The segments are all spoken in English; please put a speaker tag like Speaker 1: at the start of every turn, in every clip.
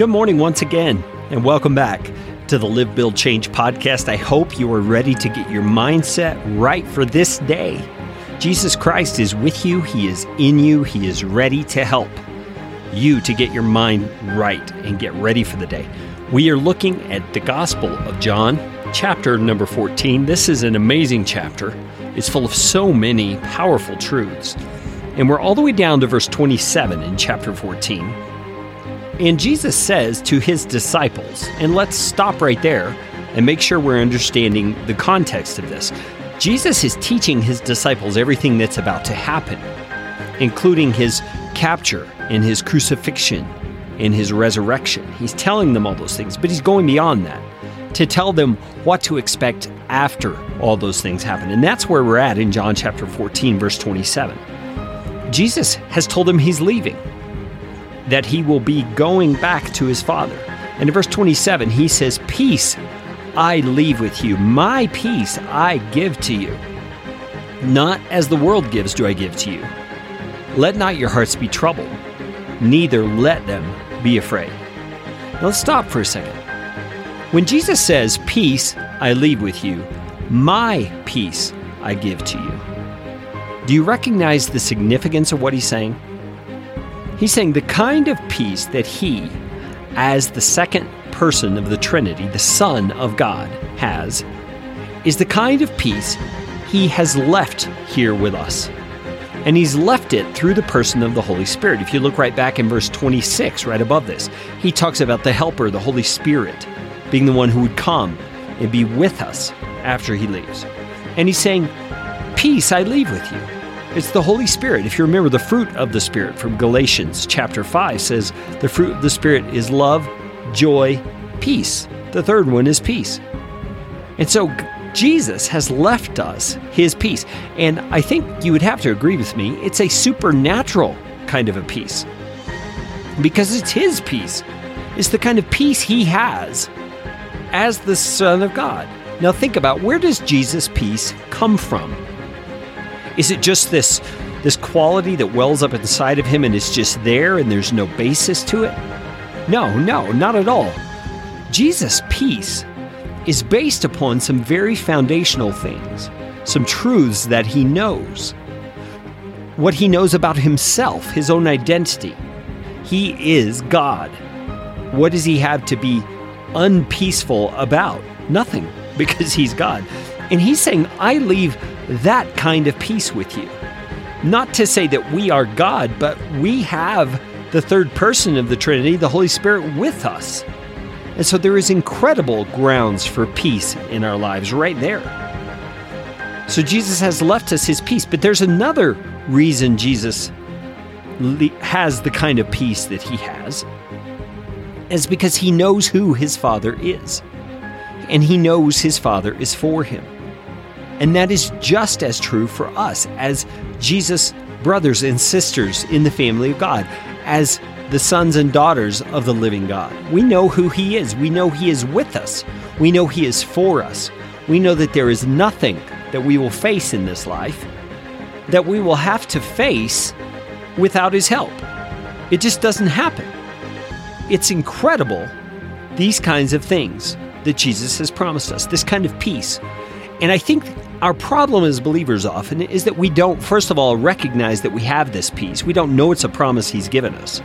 Speaker 1: Good morning once again, and welcome back to the Live, Build, Change podcast. I hope you are ready to get your mindset right for this day. Jesus Christ is with you, He is in you, He is ready to help you to get your mind right and get ready for the day. We are looking at the Gospel of John, chapter number 14. This is an amazing chapter. It's full of so many powerful truths. And we're all the way down to verse 27 in chapter 14. And Jesus says to his disciples, and let's stop right there and make sure we're understanding the context of this. Jesus is teaching his disciples everything that's about to happen, including his capture and his crucifixion and his resurrection. He's telling them all those things, but he's going beyond that to tell them what to expect after all those things happen. And that's where we're at in John chapter 14, verse 27. Jesus has told them he's leaving, that he will be going back to his Father. And in verse 27, he says, Peace I leave with you, my peace I give to you. Not as the world gives, do I give to you. Let not your hearts be troubled, neither let them be afraid. Now let's stop for a second. When Jesus says, Peace I leave with you, my peace I give to you, do you recognize the significance of what he's saying? He's saying the kind of peace that he, as the second person of the Trinity, the Son of God, has, is the kind of peace he has left here with us. And he's left it through the person of the Holy Spirit. If you look right back in verse 26, right above this, he talks about the Helper, the Holy Spirit, being the one who would come and be with us after he leaves. And he's saying, Peace I leave with you. It's the Holy Spirit. If you remember, the fruit of the Spirit from Galatians chapter 5 says, The fruit of the Spirit is love, joy, peace. The third one is peace. And so Jesus has left us his peace. And I think you would have to agree with me, it's a supernatural kind of a peace. Because it's his peace. It's the kind of peace he has as the Son of God. Now think about where does Jesus' peace come from? Is it just this this quality that wells up inside of him and is just there and there's no basis to it? No, no, not at all. Jesus' peace is based upon some very foundational things, some truths that he knows. What he knows about himself, his own identity. He is God. What does he have to be unpeaceful about? Nothing, because he's God. And he's saying, I leave that kind of peace with you. Not to say that we are God, but we have the third person of the Trinity, the Holy Spirit, with us. And so there is incredible grounds for peace in our lives right there. So Jesus has left us his peace, but there's another reason Jesus has the kind of peace that he has. Is because he knows who his Father is. And he knows his Father is for him. And that is just as true for us as Jesus' brothers and sisters in the family of God, as the sons and daughters of the living God. We know who He is. We know He is with us. We know He is for us. We know that there is nothing that we will face in this life that we will have to face without His help. It just doesn't happen. It's incredible, these kinds of things that Jesus has promised us, this kind of peace. And I think our problem as believers often is that we don't, first of all, recognize that we have this peace. We don't know it's a promise He's given us.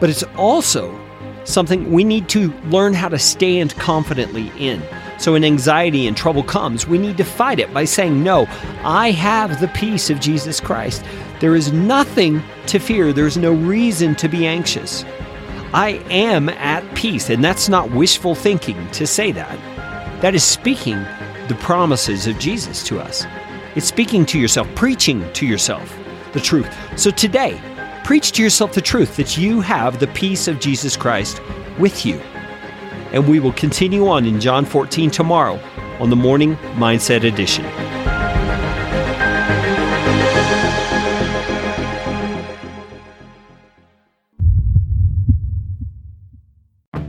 Speaker 1: But it's also something we need to learn how to stand confidently in. So when anxiety and trouble comes, we need to fight it by saying, No, I have the peace of Jesus Christ. There is nothing to fear, there's no reason to be anxious. I am at peace. And that's not wishful thinking to say that. That is speaking the promises of Jesus to us. It's speaking to yourself, preaching to yourself the truth. So today, preach to yourself the truth that you have the peace of Jesus Christ with you. And we will continue on in John 14 tomorrow on the Morning Mindset Edition.